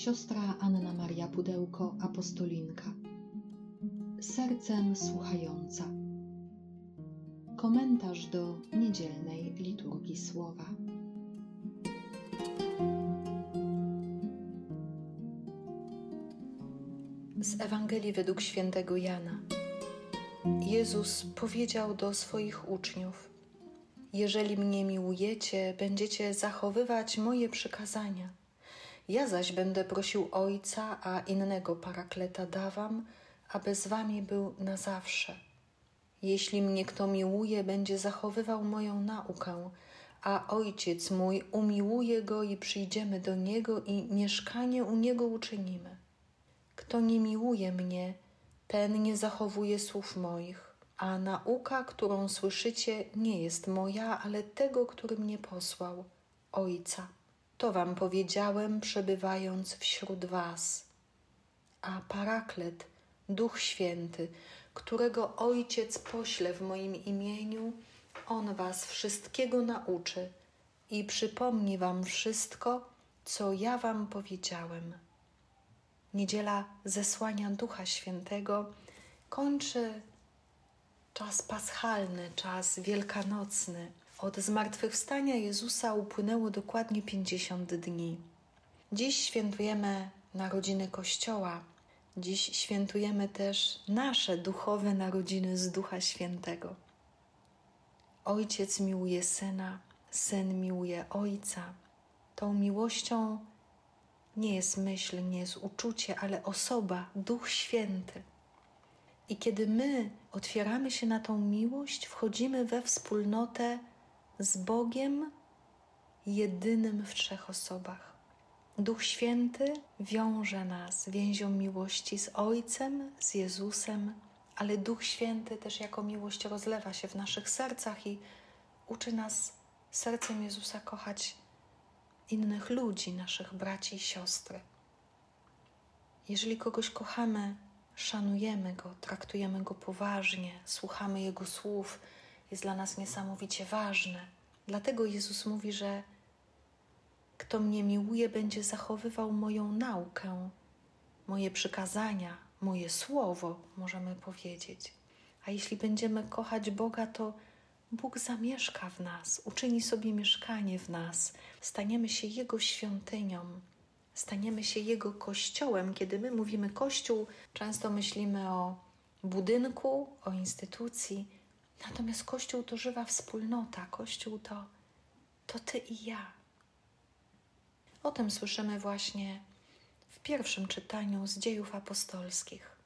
siostra Anna Maria Pudełko, apostolinka. Sercem słuchająca. Komentarz do niedzielnej liturgii słowa. Z Ewangelii według świętego Jana. Jezus powiedział do swoich uczniów: Jeżeli mnie miłujecie, będziecie zachowywać moje przykazania. Ja zaś będę prosił Ojca, a innego parakleta dawam, aby z wami był na zawsze. Jeśli mnie kto miłuje, będzie zachowywał moją naukę, a Ojciec mój umiłuje go i przyjdziemy do niego i mieszkanie u niego uczynimy. Kto nie miłuje mnie, ten nie zachowuje słów moich, a nauka, którą słyszycie, nie jest moja, ale tego, który mnie posłał, Ojca. To wam powiedziałem, przebywając wśród was. A Paraklet, Duch Święty, którego Ojciec pośle w moim imieniu, On was wszystkiego nauczy i przypomni wam wszystko, co ja wam powiedziałem. Niedziela zesłania Ducha Świętego kończy czas paschalny, czas wielkanocny. Od zmartwychwstania Jezusa upłynęło dokładnie 50 dni. Dziś świętujemy narodziny Kościoła. Dziś świętujemy też nasze duchowe narodziny z Ducha Świętego. Ojciec miłuje syna, syn miłuje ojca. Tą miłością nie jest myśl, nie jest uczucie, ale osoba, Duch Święty. I kiedy my otwieramy się na tą miłość, wchodzimy we wspólnotę z Bogiem jedynym w trzech osobach. Duch Święty wiąże nas więzią miłości z Ojcem, z Jezusem, ale Duch Święty też jako miłość rozlewa się w naszych sercach i uczy nas sercem Jezusa kochać innych ludzi, naszych braci i siostry. Jeżeli kogoś kochamy, szanujemy go, traktujemy go poważnie, słuchamy jego słów, jest dla nas niesamowicie ważne. Dlatego Jezus mówi, że kto mnie miłuje, będzie zachowywał moją naukę, moje przykazania, moje słowo, możemy powiedzieć. A jeśli będziemy kochać Boga, to Bóg zamieszka w nas, uczyni sobie mieszkanie w nas, staniemy się Jego świątynią, staniemy się Jego kościołem. Kiedy my mówimy kościół, często myślimy o budynku, o instytucji, natomiast kościół to żywa wspólnota, kościół to, to Ty i ja. O tym słyszymy właśnie w pierwszym czytaniu z dziejów apostolskich.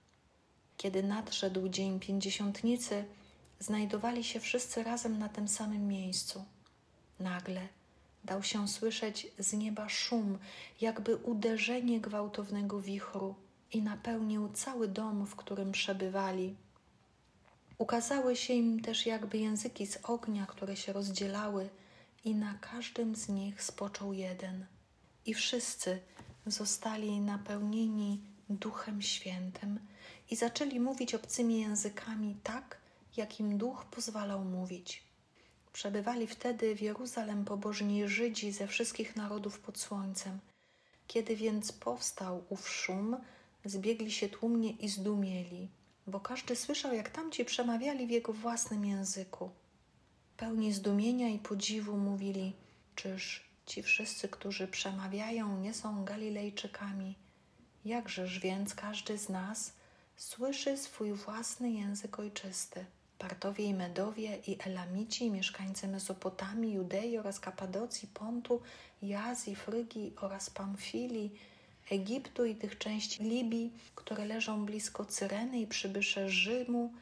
Kiedy nadszedł dzień pięćdziesiątnicy, znajdowali się wszyscy razem na tym samym miejscu. Nagle dał się słyszeć z nieba szum, jakby uderzenie gwałtownego wichru, i napełnił cały dom, w którym przebywali. Ukazały się im też jakby języki z ognia, które się rozdzielały, i na każdym z nich spoczął jeden. I wszyscy zostali napełnieni Duchem Świętym i zaczęli mówić obcymi językami tak, jak im duch pozwalał mówić. Przebywali wtedy w Jeruzalem pobożni Żydzi ze wszystkich narodów pod słońcem. Kiedy więc powstał ów szum, zbiegli się tłumnie i zdumieli, bo każdy słyszał, jak tamci przemawiali w jego własnym języku. Pełni zdumienia i podziwu mówili: Czyż ci wszyscy, którzy przemawiają, nie są Galilejczykami? Jakżeż więc każdy z nas słyszy swój własny język ojczysty? Partowie i Medowie i Elamici, mieszkańcy Mesopotamii, Judei oraz Kapadocji, Pontu, Jazji, Frygii oraz Pamfilii, Egiptu i tych części Libii, które leżą blisko Cyreny i przybysze Rzymu,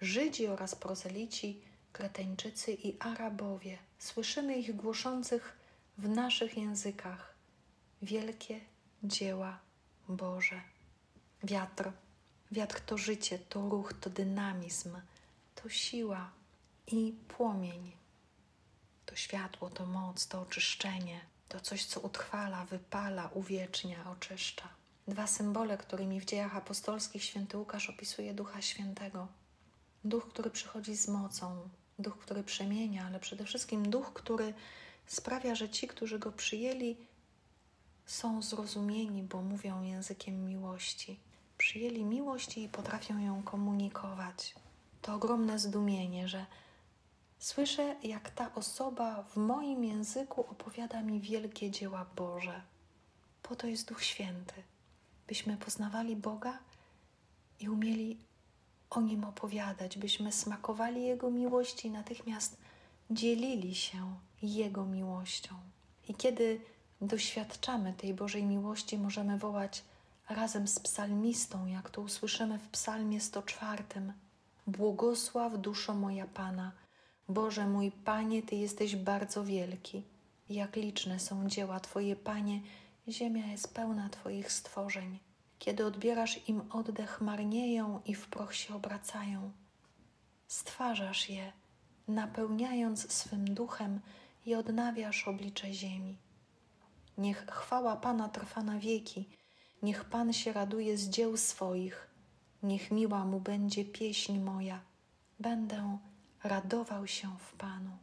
Żydzi oraz prozelici, Kreteńczycy i Arabowie. Słyszymy ich głoszących w naszych językach wielkie dzieła Boże. Wiatr. Wiatr to życie, to ruch, to dynamizm to siła i płomień. To światło, to moc, to oczyszczenie, to coś, co utrwala, wypala, uwiecznia, oczyszcza. Dwa symbole, którymi w dziejach apostolskich święty Łukasz opisuje Ducha Świętego. Duch, który przychodzi z mocą, duch, który przemienia, ale przede wszystkim duch, który sprawia, że ci, którzy go przyjęli, są zrozumieni, bo mówią językiem miłości. Przyjęli miłość i potrafią ją komunikować. To ogromne zdumienie, że słyszę, jak ta osoba w moim języku opowiada mi wielkie dzieła Boże. Po to jest Duch Święty, byśmy poznawali Boga i umieli o nim opowiadać, byśmy smakowali Jego miłości i natychmiast dzielili się Jego miłością. I kiedy doświadczamy tej Bożej miłości, możemy wołać razem z psalmistą, jak to usłyszymy w Psalmie 104. Błogosław duszo moja Pana, Boże mój Panie, Ty jesteś bardzo wielki. Jak liczne są dzieła Twoje, Panie, ziemia jest pełna Twoich stworzeń. Kiedy odbierasz im oddech, marnieją i w proch się obracają. Stwarzasz je, napełniając swym duchem i odnawiasz oblicze ziemi. Niech chwała Pana trwa na wieki, niech Pan się raduje z dzieł swoich, niech miła mu będzie pieśń moja, będę radował się w Panu.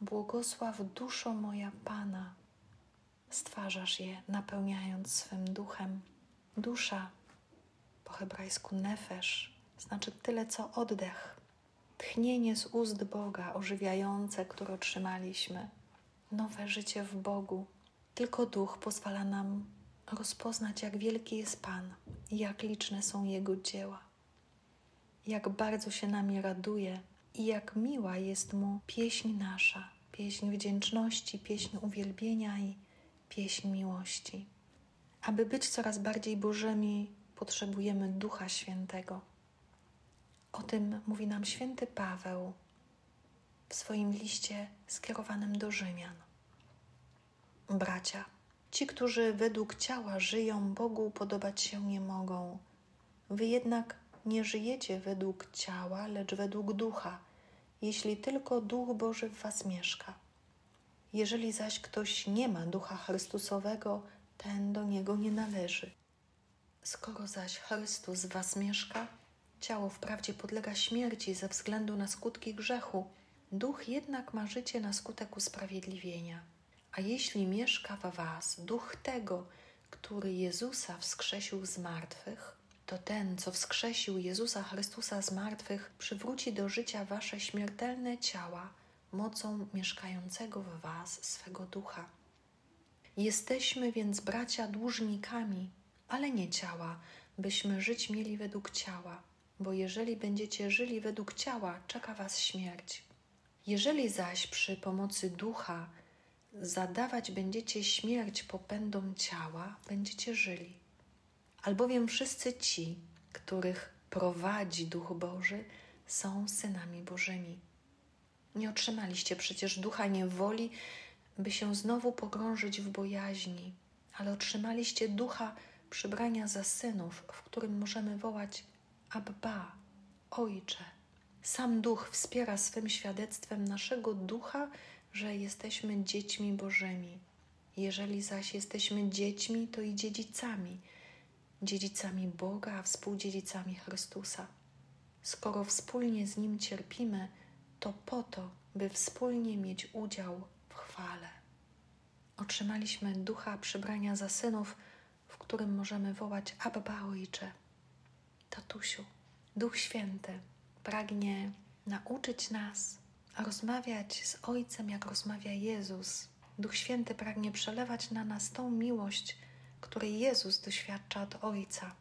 Błogosław duszo moja Pana, stwarzasz je, napełniając swym duchem. Dusza, po hebrajsku nefesz, znaczy tyle co oddech, tchnienie z ust Boga ożywiające, które otrzymaliśmy, nowe życie w Bogu. Tylko Duch pozwala nam rozpoznać, jak wielki jest Pan jak liczne są Jego dzieła, jak bardzo się nami raduje i jak miła jest Mu pieśń nasza, pieśń wdzięczności, pieśń uwielbienia i pieśń miłości. Aby być coraz bardziej Bożymi, potrzebujemy Ducha Świętego. O tym mówi nam święty Paweł w swoim liście skierowanym do Rzymian. Bracia, ci, którzy według ciała żyją, Bogu podobać się nie mogą. Wy jednak nie żyjecie według ciała, lecz według ducha, jeśli tylko duch Boży w Was mieszka. Jeżeli zaś ktoś nie ma ducha Chrystusowego, ten do niego nie należy. Skoro zaś Chrystus w Was mieszka, ciało wprawdzie podlega śmierci ze względu na skutki grzechu, duch jednak ma życie na skutek usprawiedliwienia. A jeśli mieszka w Was duch tego, który Jezusa wskrzesił z martwych, to ten, co wskrzesił Jezusa Chrystusa z martwych, przywróci do życia Wasze śmiertelne ciała mocą mieszkającego w Was swego ducha. Jesteśmy więc, bracia, dłużnikami, ale nie ciała, byśmy żyć mieli według ciała, bo jeżeli będziecie żyli według ciała, czeka Was śmierć. Jeżeli zaś przy pomocy ducha zadawać będziecie śmierć popędom ciała, będziecie żyli. Albowiem wszyscy ci, których prowadzi Duch Boży, są synami Bożymi. Nie otrzymaliście przecież ducha niewoli, by się znowu pogrążyć w bojaźni, ale otrzymaliście ducha przybrania za synów, w którym możemy wołać Abba, Ojcze. Sam Duch wspiera swym świadectwem naszego ducha, że jesteśmy dziećmi Bożymi. Jeżeli zaś jesteśmy dziećmi, to i dziedzicami, dziedzicami Boga, a współdziedzicami Chrystusa. Skoro wspólnie z Nim cierpimy, to po to, by wspólnie mieć udział w chwale. Otrzymaliśmy ducha przybrania za synów, w którym możemy wołać Abba Ojcze. Tatusiu, Duch Święty pragnie nauczyć nas rozmawiać z Ojcem, jak rozmawia Jezus. Duch Święty pragnie przelewać na nas tą miłość, której Jezus doświadcza od Ojca.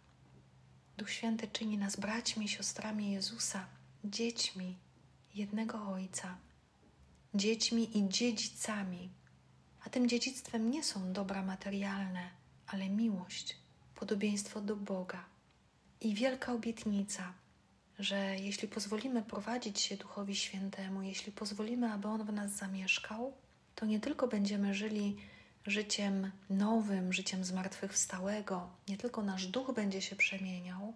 Duch Święty czyni nas braćmi, siostrami Jezusa, dziećmi jednego Ojca, dziećmi i dziedzicami. A tym dziedzictwem nie są dobra materialne, ale miłość, podobieństwo do Boga i wielka obietnica – że jeśli pozwolimy prowadzić się Duchowi Świętemu, jeśli pozwolimy, aby On w nas zamieszkał, to nie tylko będziemy żyli życiem nowym, życiem zmartwychwstałego, nie tylko nasz duch będzie się przemieniał,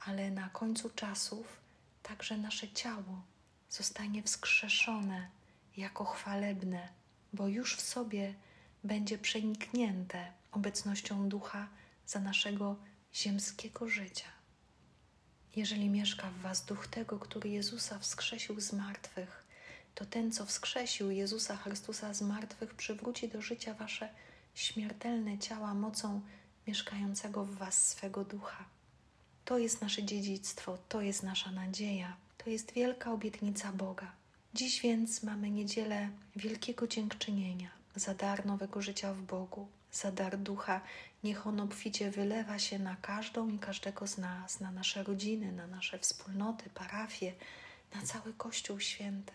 ale na końcu czasów także nasze ciało zostanie wskrzeszone jako chwalebne, bo już w sobie będzie przeniknięte obecnością ducha za naszego ziemskiego życia. Jeżeli mieszka w Was duch tego, który Jezusa wskrzesił z martwych, to ten, co wskrzesił Jezusa Chrystusa z martwych, przywróci do życia Wasze śmiertelne ciała mocą mieszkającego w Was swego ducha. To jest nasze dziedzictwo, to jest nasza nadzieja, to jest wielka obietnica Boga. Dziś więc mamy niedzielę wielkiego dziękczynienia za dar nowego życia w Bogu, za dar ducha. Niech on obficie wylewa się na każdą i każdego z nas, na nasze rodziny, na nasze wspólnoty, parafie, na cały Kościół Święty.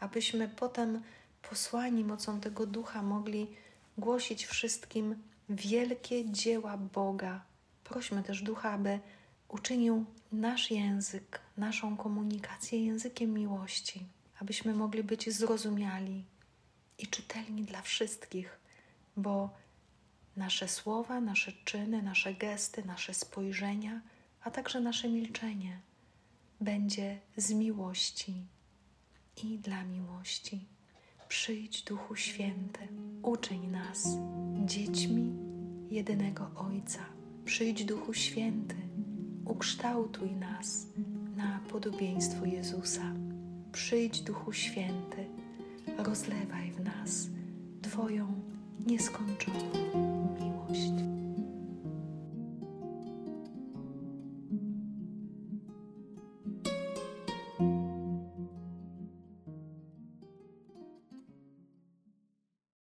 Abyśmy potem posłani mocą tego ducha mogli głosić wszystkim wielkie dzieła Boga. Prośmy też ducha, aby uczynił nasz język, naszą komunikację językiem miłości, abyśmy mogli być zrozumiali i czytelni dla wszystkich, bo nasze słowa, nasze czyny, nasze gesty, nasze spojrzenia, a także nasze milczenie będzie z miłości i dla miłości. Przyjdź, Duchu Święty, uczyń nas dziećmi jedynego Ojca. Przyjdź, Duchu Święty, ukształtuj nas na podobieństwo Jezusa. Przyjdź, Duchu Święty, rozlewaj w nas Twoją nieskończoną miłość.